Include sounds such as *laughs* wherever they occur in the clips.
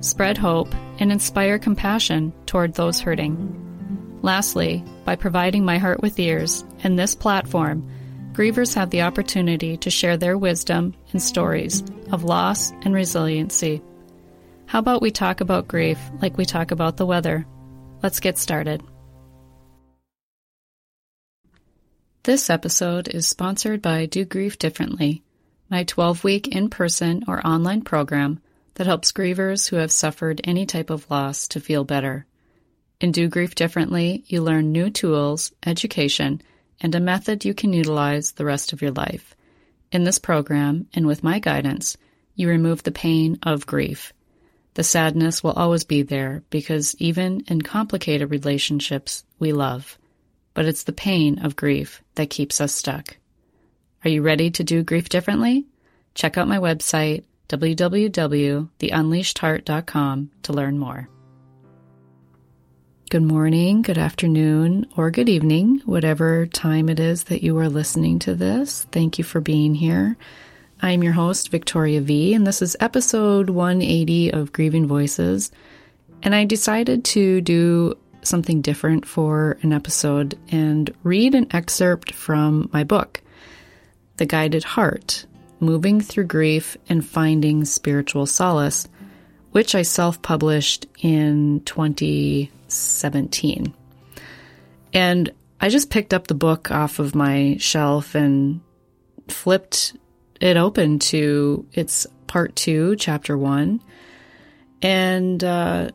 spread hope, and inspire compassion toward those hurting. Lastly, by providing my heart with ears and this platform, grievers have the opportunity to share their wisdom and stories of loss and resiliency. How about we talk about grief like we talk about the weather? Let's get started. This episode is sponsored by Do Grief Differently my 12 week in person or online program that helps grievers who have suffered any type of loss to feel better. In Do Grief Differently, you learn new tools, education, and a method you can utilize the rest of your life. In this program, and with my guidance, you remove the pain of grief. The sadness will always be there because even in complicated relationships, we love. But it's the pain of grief that keeps us stuck. Are you ready to do grief differently? Check out my website, www.theunleashedheart.com, to learn more. Good morning, good afternoon, or good evening, whatever time it is that you are listening to this. Thank you for being here. I'm your host, Victoria V, and this is episode 180 of Grieving Voices. And I decided to do something different for an episode and read an excerpt from my book. The Guided Heart Moving Through Grief and Finding Spiritual Solace, which I self published in 2017. And I just picked up the book off of my shelf and flipped it open to its part two, chapter one. And uh,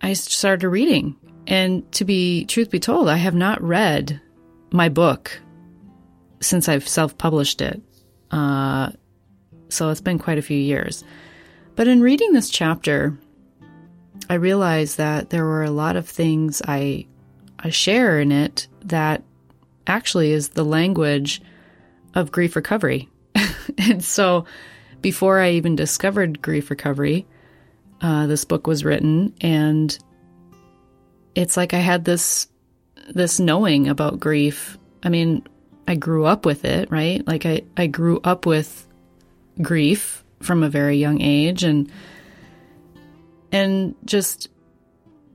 I started reading. And to be truth be told, I have not read my book since I've self published it. Uh, so it's been quite a few years. But in reading this chapter, I realized that there were a lot of things I, I share in it that actually is the language of grief recovery. *laughs* and so before I even discovered grief recovery, uh, this book was written, and it's like I had this this knowing about grief. I mean, I grew up with it, right? Like I, I grew up with grief from a very young age and and just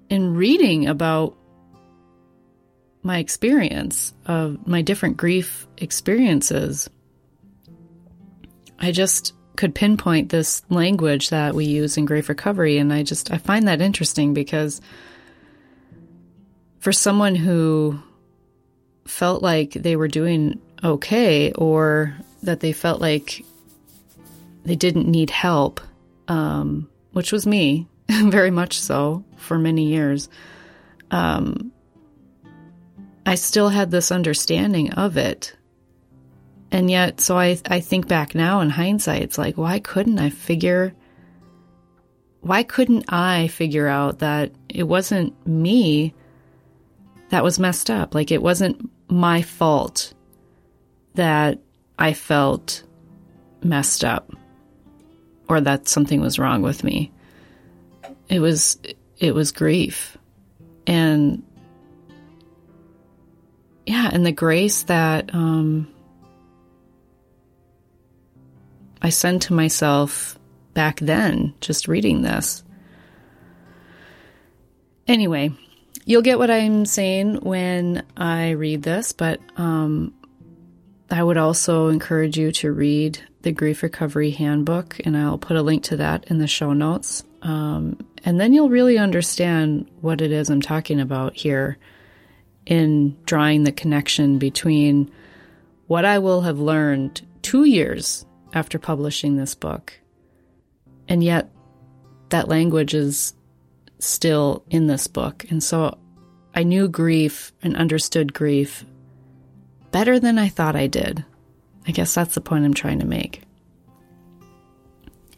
in reading about my experience of my different grief experiences, I just could pinpoint this language that we use in grief recovery. And I just, I find that interesting because for someone who felt like they were doing okay or that they felt like they didn't need help, um, which was me, *laughs* very much so for many years. Um, I still had this understanding of it. And yet, so I, I think back now in hindsight, it's like, why couldn't I figure, why couldn't I figure out that it wasn't me that was messed up? Like, it wasn't my fault that I felt messed up or that something was wrong with me. It was it was grief. And yeah, and the grace that um, I send to myself back then, just reading this. Anyway, You'll get what I'm saying when I read this, but um, I would also encourage you to read the Grief Recovery Handbook, and I'll put a link to that in the show notes. Um, and then you'll really understand what it is I'm talking about here in drawing the connection between what I will have learned two years after publishing this book, and yet that language is still in this book. And so I knew grief and understood grief better than I thought I did. I guess that's the point I'm trying to make.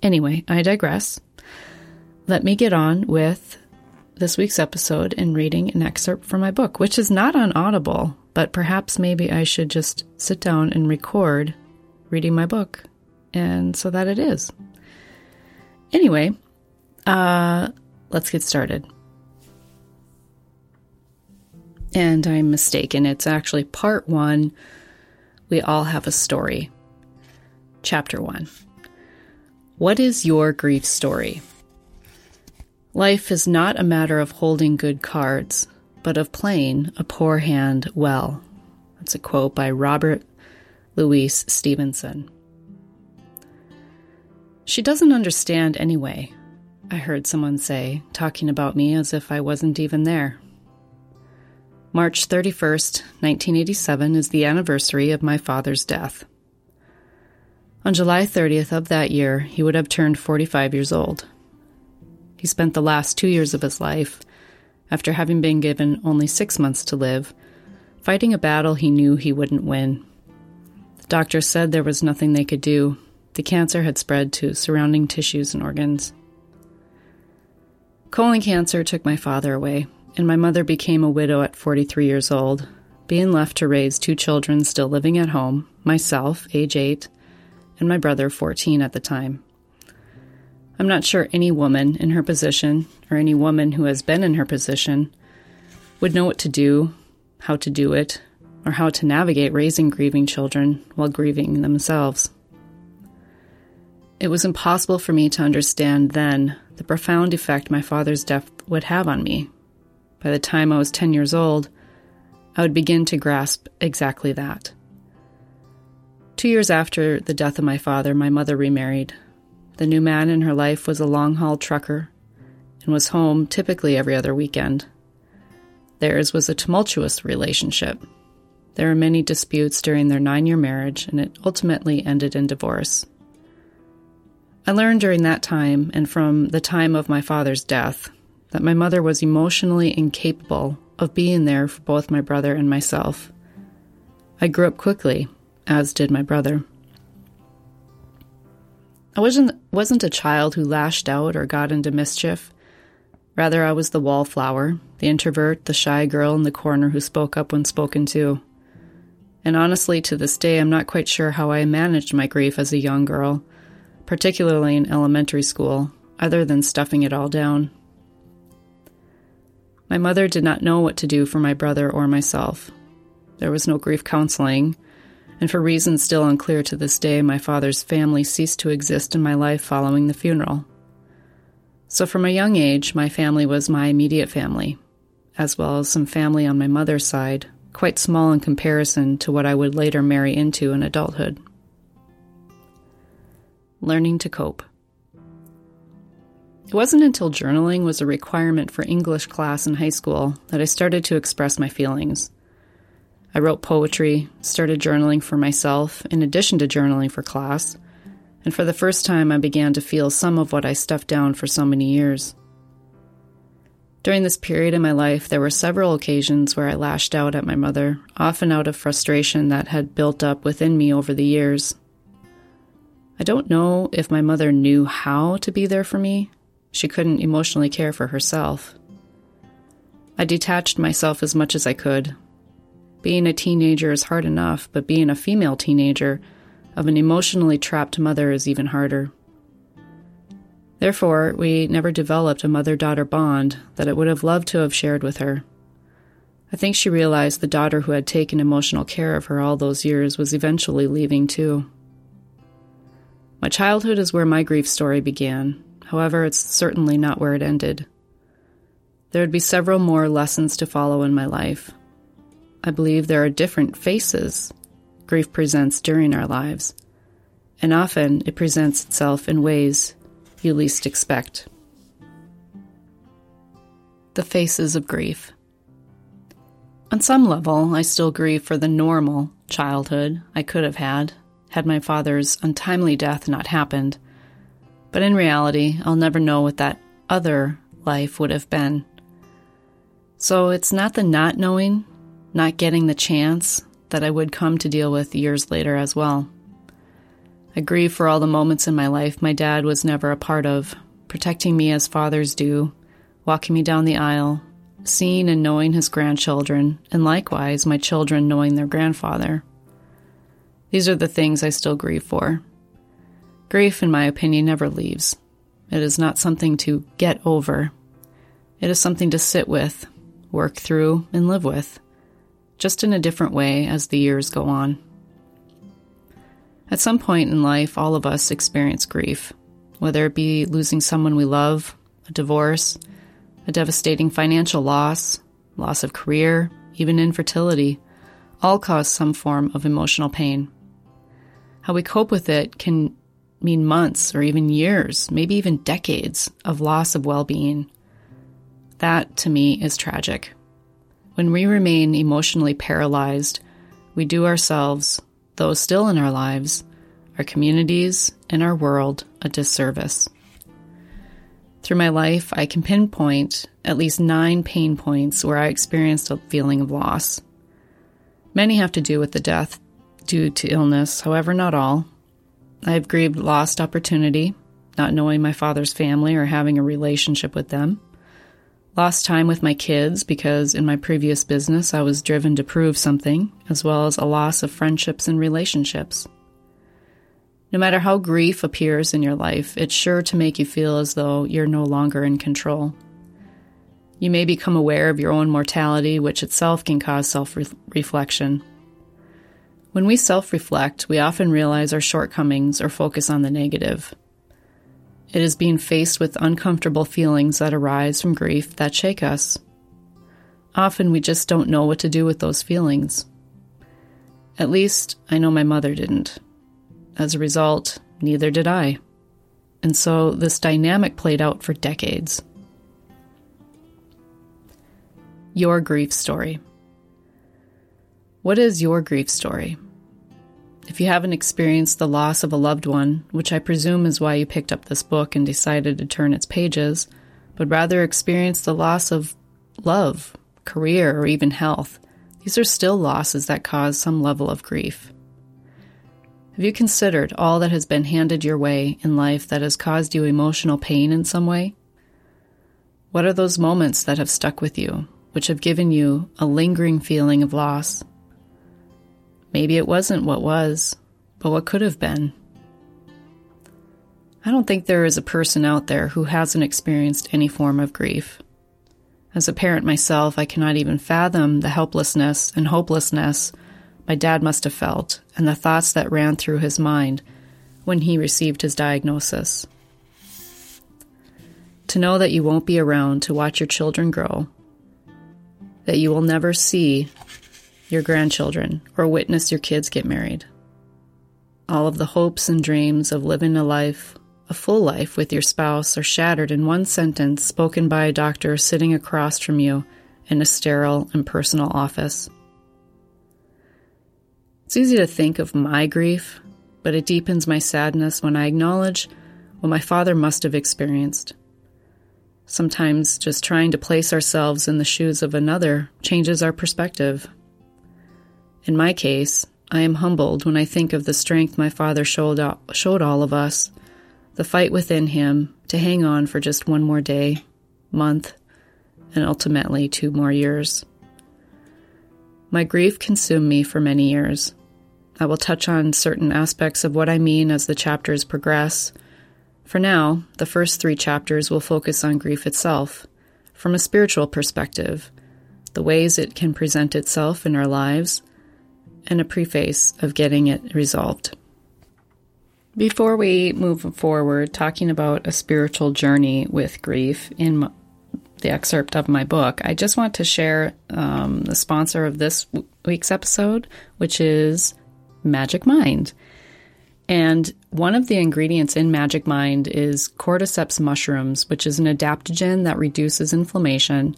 Anyway, I digress. Let me get on with this week's episode and reading an excerpt from my book, which is not on Audible, but perhaps maybe I should just sit down and record reading my book, and so that it is. Anyway, uh, let's get started. And I'm mistaken. It's actually part one. We all have a story. Chapter one. What is your grief story? Life is not a matter of holding good cards, but of playing a poor hand well. That's a quote by Robert Louis Stevenson. She doesn't understand anyway, I heard someone say, talking about me as if I wasn't even there. March 31st, 1987 is the anniversary of my father's death. On July 30th of that year, he would have turned 45 years old. He spent the last two years of his life, after having been given only six months to live, fighting a battle he knew he wouldn't win. The doctors said there was nothing they could do. The cancer had spread to surrounding tissues and organs. Colon cancer took my father away, and my mother became a widow at 43 years old, being left to raise two children still living at home myself, age 8, and my brother, 14 at the time. I'm not sure any woman in her position, or any woman who has been in her position, would know what to do, how to do it, or how to navigate raising grieving children while grieving themselves. It was impossible for me to understand then the profound effect my father's death would have on me by the time I was 10 years old, I would begin to grasp exactly that. Two years after the death of my father, my mother remarried. The new man in her life was a long haul trucker and was home typically every other weekend. Theirs was a tumultuous relationship. There were many disputes during their nine year marriage, and it ultimately ended in divorce. I learned during that time and from the time of my father's death that my mother was emotionally incapable of being there for both my brother and myself. I grew up quickly, as did my brother. I wasn't, wasn't a child who lashed out or got into mischief. Rather, I was the wallflower, the introvert, the shy girl in the corner who spoke up when spoken to. And honestly, to this day, I'm not quite sure how I managed my grief as a young girl, particularly in elementary school, other than stuffing it all down. My mother did not know what to do for my brother or myself. There was no grief counseling, and for reasons still unclear to this day, my father's family ceased to exist in my life following the funeral. So, from a young age, my family was my immediate family, as well as some family on my mother's side, quite small in comparison to what I would later marry into in adulthood. Learning to cope. It wasn't until journaling was a requirement for English class in high school that I started to express my feelings. I wrote poetry, started journaling for myself, in addition to journaling for class, and for the first time I began to feel some of what I stuffed down for so many years. During this period in my life, there were several occasions where I lashed out at my mother, often out of frustration that had built up within me over the years. I don't know if my mother knew how to be there for me, she couldn't emotionally care for herself. I detached myself as much as I could. Being a teenager is hard enough, but being a female teenager of an emotionally trapped mother is even harder. Therefore, we never developed a mother daughter bond that I would have loved to have shared with her. I think she realized the daughter who had taken emotional care of her all those years was eventually leaving too. My childhood is where my grief story began, However, it's certainly not where it ended. There would be several more lessons to follow in my life. I believe there are different faces grief presents during our lives, and often it presents itself in ways you least expect. The faces of grief. On some level, I still grieve for the normal childhood I could have had had my father's untimely death not happened but in reality, I'll never know what that other life would have been. So it's not the not knowing, not getting the chance that I would come to deal with years later as well. I grieve for all the moments in my life my dad was never a part of, protecting me as fathers do, walking me down the aisle, seeing and knowing his grandchildren, and likewise my children knowing their grandfather. These are the things I still grieve for. Grief, in my opinion, never leaves. It is not something to get over. It is something to sit with, work through, and live with, just in a different way as the years go on. At some point in life, all of us experience grief, whether it be losing someone we love, a divorce, a devastating financial loss, loss of career, even infertility, all cause some form of emotional pain. How we cope with it can mean months or even years, maybe even decades of loss of well being. That, to me, is tragic. When we remain emotionally paralyzed, we do ourselves, those still in our lives, our communities, and our world a disservice. Through my life, I can pinpoint at least nine pain points where I experienced a feeling of loss. Many have to do with the death due to illness, however, not all. I have grieved lost opportunity, not knowing my father's family or having a relationship with them. Lost time with my kids because in my previous business I was driven to prove something, as well as a loss of friendships and relationships. No matter how grief appears in your life, it's sure to make you feel as though you're no longer in control. You may become aware of your own mortality, which itself can cause self reflection. When we self reflect, we often realize our shortcomings or focus on the negative. It is being faced with uncomfortable feelings that arise from grief that shake us. Often we just don't know what to do with those feelings. At least, I know my mother didn't. As a result, neither did I. And so this dynamic played out for decades. Your grief story. What is your grief story? If you haven't experienced the loss of a loved one, which I presume is why you picked up this book and decided to turn its pages, but rather experienced the loss of love, career, or even health, these are still losses that cause some level of grief. Have you considered all that has been handed your way in life that has caused you emotional pain in some way? What are those moments that have stuck with you, which have given you a lingering feeling of loss? Maybe it wasn't what was, but what could have been. I don't think there is a person out there who hasn't experienced any form of grief. As a parent myself, I cannot even fathom the helplessness and hopelessness my dad must have felt and the thoughts that ran through his mind when he received his diagnosis. To know that you won't be around to watch your children grow, that you will never see your grandchildren or witness your kids get married. All of the hopes and dreams of living a life, a full life with your spouse, are shattered in one sentence spoken by a doctor sitting across from you in a sterile, impersonal office. It's easy to think of my grief, but it deepens my sadness when I acknowledge what my father must have experienced. Sometimes just trying to place ourselves in the shoes of another changes our perspective. In my case, I am humbled when I think of the strength my father showed, showed all of us, the fight within him to hang on for just one more day, month, and ultimately two more years. My grief consumed me for many years. I will touch on certain aspects of what I mean as the chapters progress. For now, the first three chapters will focus on grief itself, from a spiritual perspective, the ways it can present itself in our lives, and a preface of getting it resolved. Before we move forward, talking about a spiritual journey with grief in the excerpt of my book, I just want to share um, the sponsor of this week's episode, which is Magic Mind. And one of the ingredients in Magic Mind is cordyceps mushrooms, which is an adaptogen that reduces inflammation,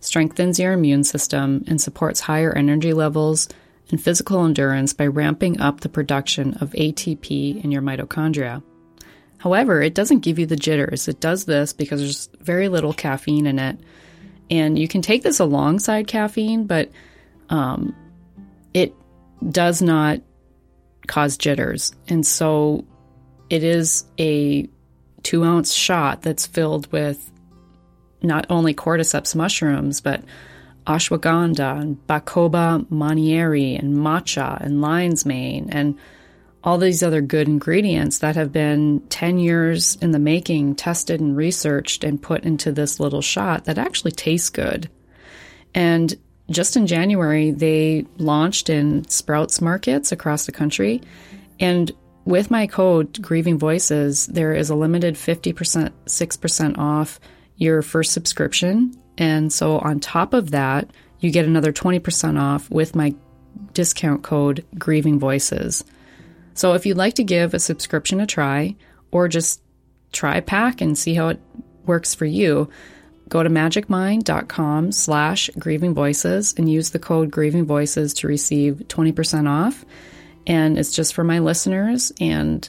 strengthens your immune system, and supports higher energy levels and physical endurance by ramping up the production of ATP in your mitochondria. However, it doesn't give you the jitters. It does this because there's very little caffeine in it. And you can take this alongside caffeine, but um, it does not cause jitters. And so it is a two ounce shot that's filled with not only cordyceps mushrooms, but ashwagandha and bacopa monnieri and matcha and lion's mane and all these other good ingredients that have been 10 years in the making, tested and researched and put into this little shot that actually tastes good. And just in January, they launched in Sprouts markets across the country. And with my code, Grieving Voices, there is a limited 50%, 6% off your first subscription. And so on top of that, you get another 20% off with my discount code Grieving Voices. So if you'd like to give a subscription a try or just try a pack and see how it works for you, go to magicmind.com slash grieving voices and use the code grieving voices to receive 20% off. And it's just for my listeners. And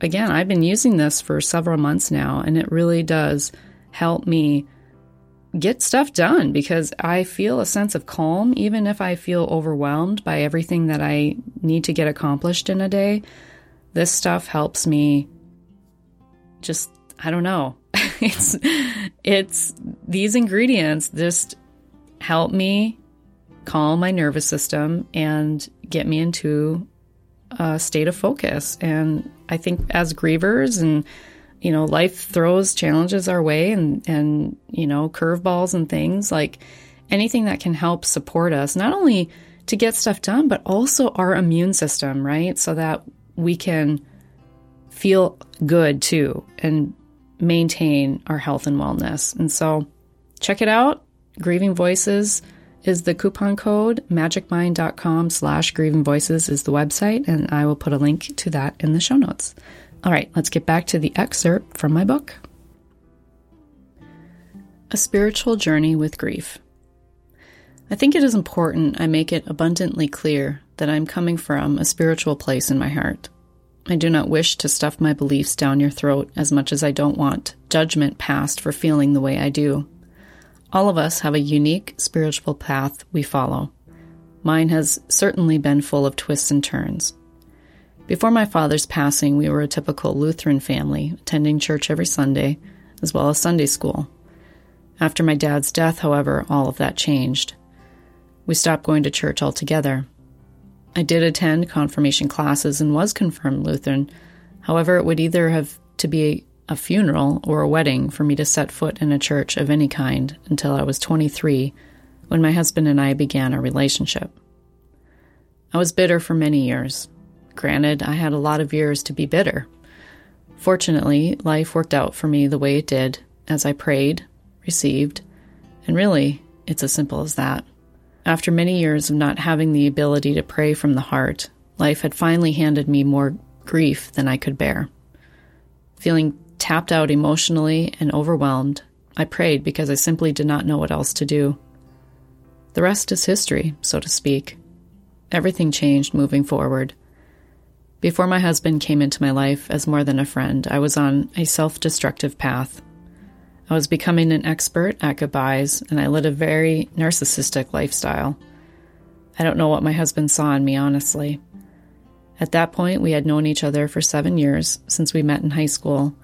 again, I've been using this for several months now, and it really does help me get stuff done because I feel a sense of calm, even if I feel overwhelmed by everything that I need to get accomplished in a day. This stuff helps me just, I don't know. *laughs* it's, it's these ingredients just help me calm my nervous system and get me into a state of focus. And I think as grievers and you know, life throws challenges our way and, and, you know, curveballs and things like anything that can help support us, not only to get stuff done, but also our immune system, right? So that we can feel good too and maintain our health and wellness. And so check it out. Grieving Voices is the coupon code. Magicmind.com slash grieving voices is the website, and I will put a link to that in the show notes. All right, let's get back to the excerpt from my book A Spiritual Journey with Grief. I think it is important I make it abundantly clear that I'm coming from a spiritual place in my heart. I do not wish to stuff my beliefs down your throat as much as I don't want judgment passed for feeling the way I do. All of us have a unique spiritual path we follow. Mine has certainly been full of twists and turns. Before my father's passing, we were a typical Lutheran family, attending church every Sunday, as well as Sunday school. After my dad's death, however, all of that changed. We stopped going to church altogether. I did attend confirmation classes and was confirmed Lutheran. However, it would either have to be a funeral or a wedding for me to set foot in a church of any kind until I was 23 when my husband and I began our relationship. I was bitter for many years, Granted, I had a lot of years to be bitter. Fortunately, life worked out for me the way it did as I prayed, received, and really, it's as simple as that. After many years of not having the ability to pray from the heart, life had finally handed me more grief than I could bear. Feeling tapped out emotionally and overwhelmed, I prayed because I simply did not know what else to do. The rest is history, so to speak. Everything changed moving forward. Before my husband came into my life as more than a friend, I was on a self destructive path. I was becoming an expert at goodbyes, and I led a very narcissistic lifestyle. I don't know what my husband saw in me, honestly. At that point, we had known each other for seven years since we met in high school,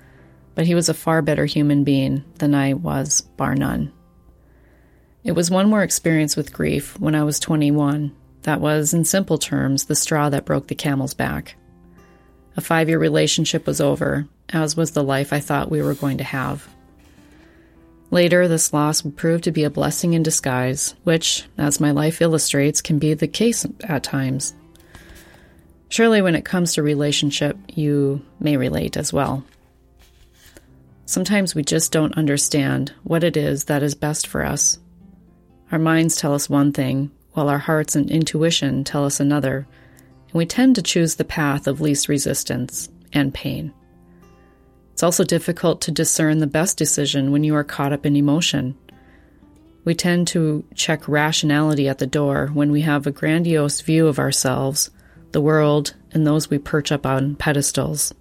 but he was a far better human being than I was, bar none. It was one more experience with grief when I was 21. That was, in simple terms, the straw that broke the camel's back. A five year relationship was over, as was the life I thought we were going to have. Later, this loss would prove to be a blessing in disguise, which, as my life illustrates, can be the case at times. Surely, when it comes to relationship, you may relate as well. Sometimes we just don't understand what it is that is best for us. Our minds tell us one thing, while our hearts and intuition tell us another, and we tend to choose the path of least resistance and pain. It's also difficult to discern the best decision when you are caught up in emotion. We tend to check rationality at the door when we have a grandiose view of ourselves, the world, and those we perch up on pedestals.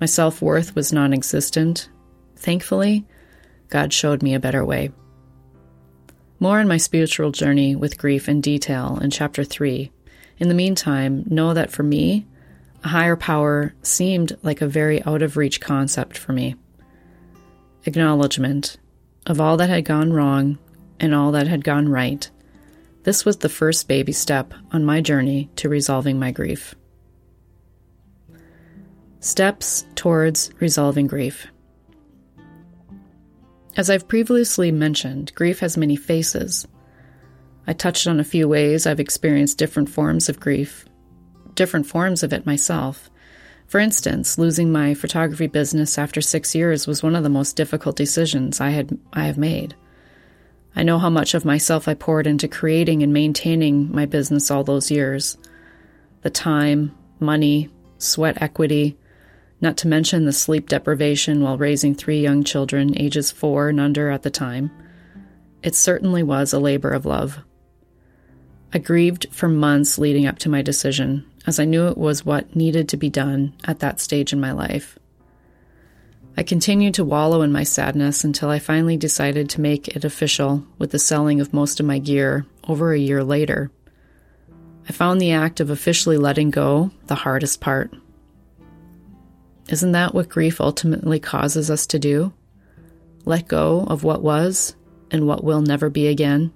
My self worth was non existent. Thankfully, God showed me a better way. More on my spiritual journey with grief in detail in Chapter 3 in the meantime, know that for me, a higher power seemed like a very out of reach concept for me. Acknowledgement. of all that had gone wrong and all that had gone right, this was the first baby step on my journey to resolving my grief. Steps towards resolving grief. As I've previously mentioned, grief has many faces. I touched on a few ways I've experienced different forms of grief, different forms of it myself. For instance, losing my photography business after six years was one of the most difficult decisions I had I have made. I know how much of myself I poured into creating and maintaining my business all those years. The time, money, sweat equity, not to mention the sleep deprivation while raising three young children, ages four and under at the time. It certainly was a labor of love. I grieved for months leading up to my decision, as I knew it was what needed to be done at that stage in my life. I continued to wallow in my sadness until I finally decided to make it official with the selling of most of my gear over a year later. I found the act of officially letting go the hardest part. Isn't that what grief ultimately causes us to do? Let go of what was and what will never be again?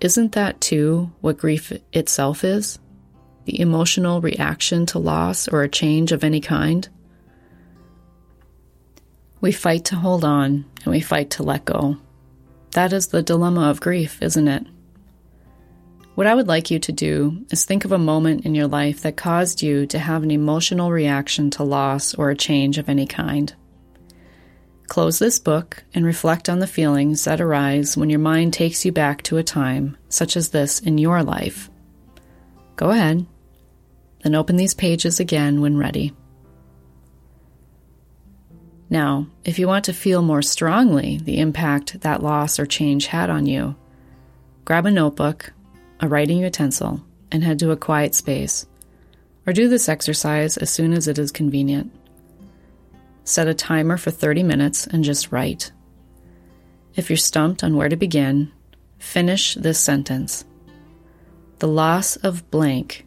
Isn't that too what grief itself is? The emotional reaction to loss or a change of any kind? We fight to hold on and we fight to let go. That is the dilemma of grief, isn't it? What I would like you to do is think of a moment in your life that caused you to have an emotional reaction to loss or a change of any kind. Close this book and reflect on the feelings that arise when your mind takes you back to a time such as this in your life. Go ahead, then open these pages again when ready. Now, if you want to feel more strongly the impact that loss or change had on you, grab a notebook, a writing utensil, and head to a quiet space. Or do this exercise as soon as it is convenient. Set a timer for 30 minutes and just write. If you're stumped on where to begin, finish this sentence. The loss of blank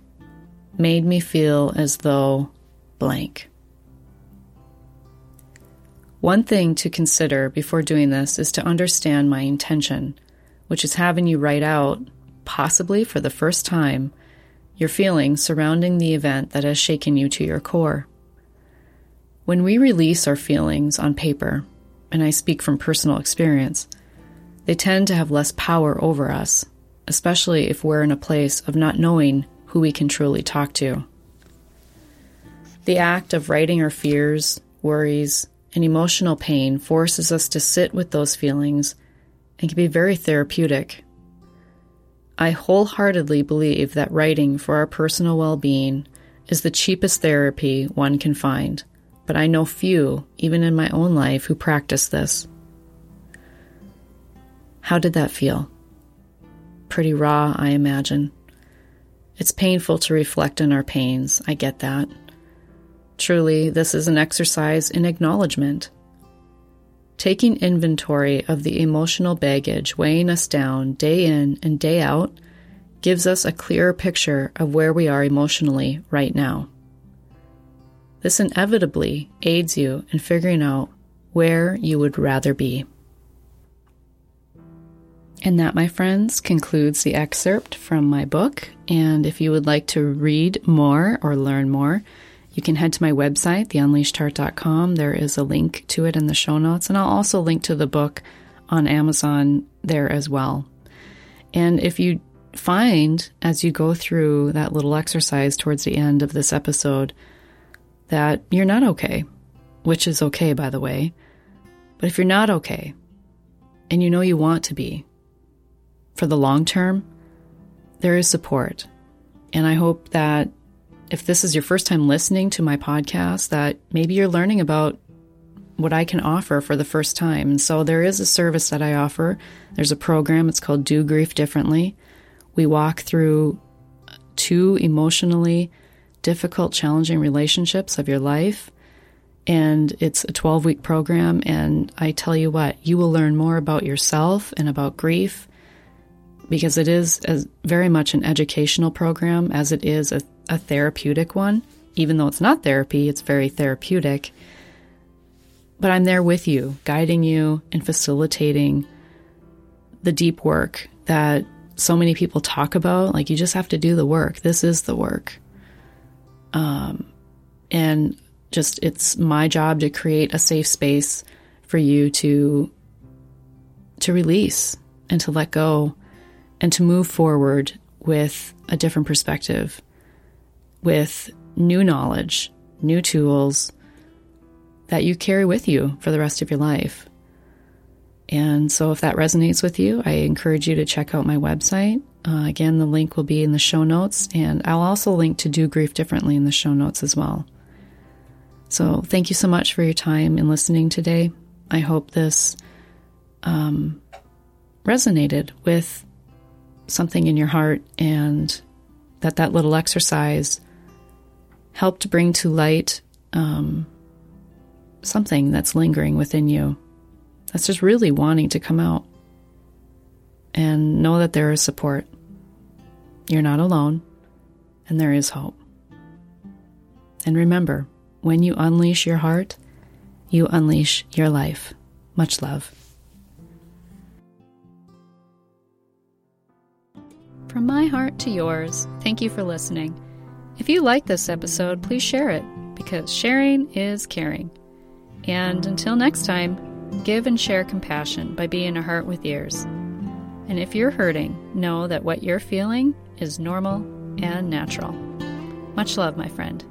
made me feel as though blank. One thing to consider before doing this is to understand my intention, which is having you write out, possibly for the first time, your feelings surrounding the event that has shaken you to your core. When we release our feelings on paper, and I speak from personal experience, they tend to have less power over us, especially if we're in a place of not knowing who we can truly talk to. The act of writing our fears, worries, and emotional pain forces us to sit with those feelings and can be very therapeutic. I wholeheartedly believe that writing for our personal well being is the cheapest therapy one can find but I know few, even in my own life, who practice this. How did that feel? Pretty raw, I imagine. It's painful to reflect on our pains, I get that. Truly, this is an exercise in acknowledgement. Taking inventory of the emotional baggage weighing us down day in and day out gives us a clearer picture of where we are emotionally right now. This inevitably aids you in figuring out where you would rather be. And that, my friends, concludes the excerpt from my book. And if you would like to read more or learn more, you can head to my website, theunleashedheart.com. There is a link to it in the show notes, and I'll also link to the book on Amazon there as well. And if you find as you go through that little exercise towards the end of this episode that you're not okay, which is okay, by the way. But if you're not okay, and you know you want to be, for the long term, there is support. And I hope that if this is your first time listening to my podcast, that maybe you're learning about what I can offer for the first time. And so there is a service that I offer. There's a program, it's called Do Grief Differently. We walk through two emotionally difficult, challenging relationships of your life. And it's a 12 week program. And I tell you what, you will learn more about yourself and about grief because it is as very much an educational program as it is a, a therapeutic one. Even though it's not therapy, it's very therapeutic. but I'm there with you, guiding you and facilitating the deep work that so many people talk about. Like, you just have to do the work. This is the work. Um, and just it's my job to create a safe space for you to to release and to let go and to move forward with a different perspective with new knowledge, new tools that you carry with you for the rest of your life. And so, if that resonates with you, I encourage you to check out my website. Uh, again, the link will be in the show notes, and I'll also link to Do Grief Differently in the show notes as well. So, thank you so much for your time and listening today. I hope this um, resonated with something in your heart and that that little exercise helped bring to light um, something that's lingering within you that's just really wanting to come out. And know that there is support. You're not alone, and there is hope. And remember, when you unleash your heart, you unleash your life. Much love. From my heart to yours, thank you for listening. If you like this episode, please share it because sharing is caring. And until next time, give and share compassion by being a heart with ears. And if you're hurting, know that what you're feeling is normal and natural. Much love, my friend.